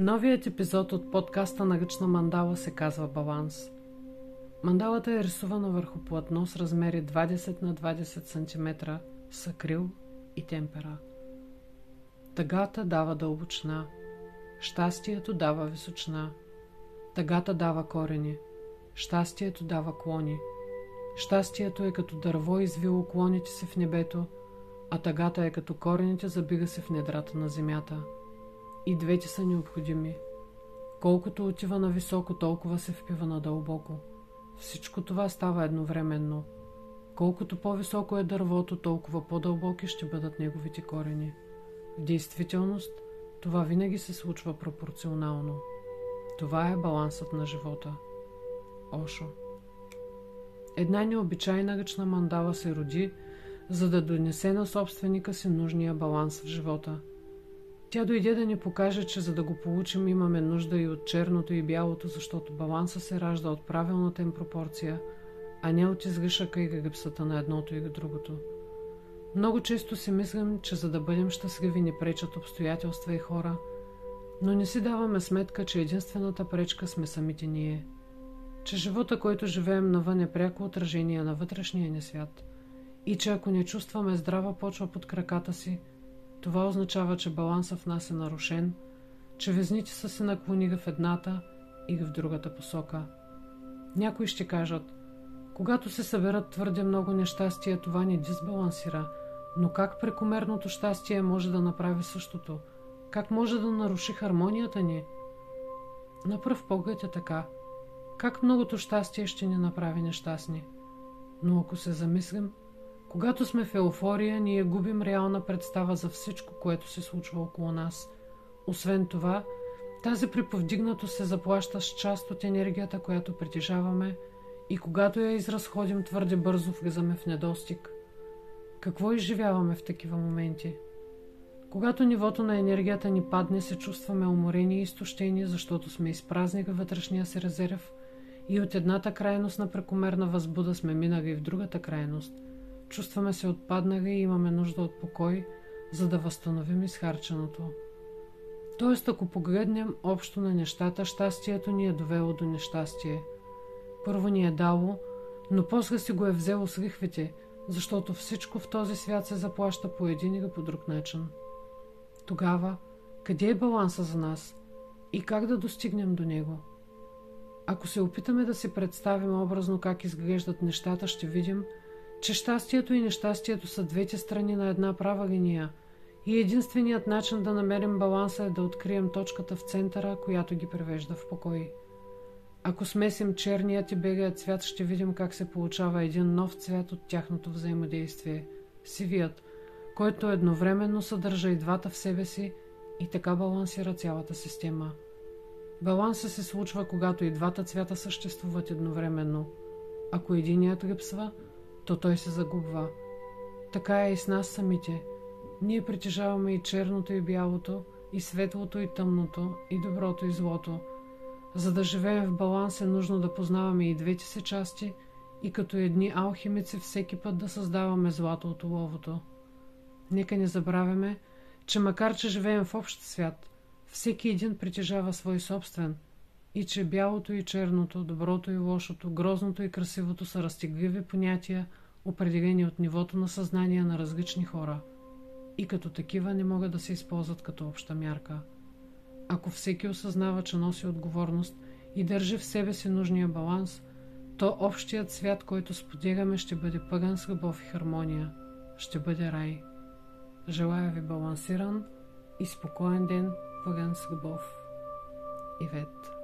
Новият епизод от подкаста на Ръчна мандала се казва Баланс. Мандалата е рисувана върху платно с размери 20 на 20 см с акрил и темпера. Тъгата дава дълбочина, щастието дава височина, тъгата дава корени, щастието дава клони. Щастието е като дърво извило клоните си в небето, а тъгата е като корените забига се в недрата на земята. И двете са необходими. Колкото отива на високо, толкова се впива на дълбоко. Всичко това става едновременно. Колкото по-високо е дървото, толкова по-дълбоки ще бъдат неговите корени. В действителност, това винаги се случва пропорционално. Това е балансът на живота. Ошо Една необичайна ръчна мандала се роди, за да донесе на собственика си нужния баланс в живота – тя дойде да ни покаже, че за да го получим имаме нужда и от черното и бялото, защото баланса се ражда от правилната им пропорция, а не от изгъшъка и гъбсата на едното и другото. Много често си мислим, че за да бъдем щастливи ни пречат обстоятелства и хора, но не си даваме сметка, че единствената пречка сме самите ние. Че живота, който живеем навън е пряко отражение на вътрешния ни свят и че ако не чувстваме здрава почва под краката си, това означава, че балансът в нас е нарушен, че везните са се наклонили в едната и в другата посока. Някои ще кажат, когато се съберат твърде много нещастия, това ни дисбалансира, но как прекомерното щастие може да направи същото? Как може да наруши хармонията ни? На пръв поглед е така. Как многото щастие ще ни направи нещастни? Но ако се замислим, когато сме в еуфория, ние губим реална представа за всичко, което се случва около нас. Освен това, тази приповдигнато се заплаща с част от енергията, която притежаваме и когато я изразходим твърде бързо, влизаме в недостиг. Какво изживяваме в такива моменти? Когато нивото на енергията ни падне, се чувстваме уморени и изтощени, защото сме изпразнили вътрешния си резерв и от едната крайност на прекомерна възбуда сме минали в другата крайност – Чувстваме се отпаднали и имаме нужда от покой, за да възстановим изхарченото. Тоест, ако погледнем общо на нещата, щастието ни е довело до нещастие. Първо ни е дало, но после си го е взело с лихвите, защото всичко в този свят се заплаща по един или по друг начин. Тогава, къде е баланса за нас и как да достигнем до него? Ако се опитаме да си представим образно как изглеждат нещата, ще видим – че щастието и нещастието са двете страни на една права линия и единственият начин да намерим баланса е да открием точката в центъра, която ги превежда в покой. Ако смесим черният и белият цвят, ще видим как се получава един нов цвят от тяхното взаимодействие – сивият, който едновременно съдържа и двата в себе си и така балансира цялата система. Балансът се случва, когато и двата цвята съществуват едновременно. Ако единият липсва – то той се загубва. Така е и с нас самите. Ние притежаваме и черното и бялото, и светлото и тъмното, и доброто и злото. За да живеем в баланс е нужно да познаваме и двете си части и като едни алхимици всеки път да създаваме злато от оловото. Нека не забравяме, че макар че живеем в общ свят, всеки един притежава свой собствен и че бялото и черното, доброто и лошото, грозното и красивото са разтегливи понятия – определени от нивото на съзнание на различни хора и като такива не могат да се използват като обща мярка. Ако всеки осъзнава, че носи отговорност и държи в себе си нужния баланс, то общият свят, който споделяме, ще бъде пъган с любов и хармония. Ще бъде рай. Желая ви балансиран и спокоен ден, пъган с любов. Ивет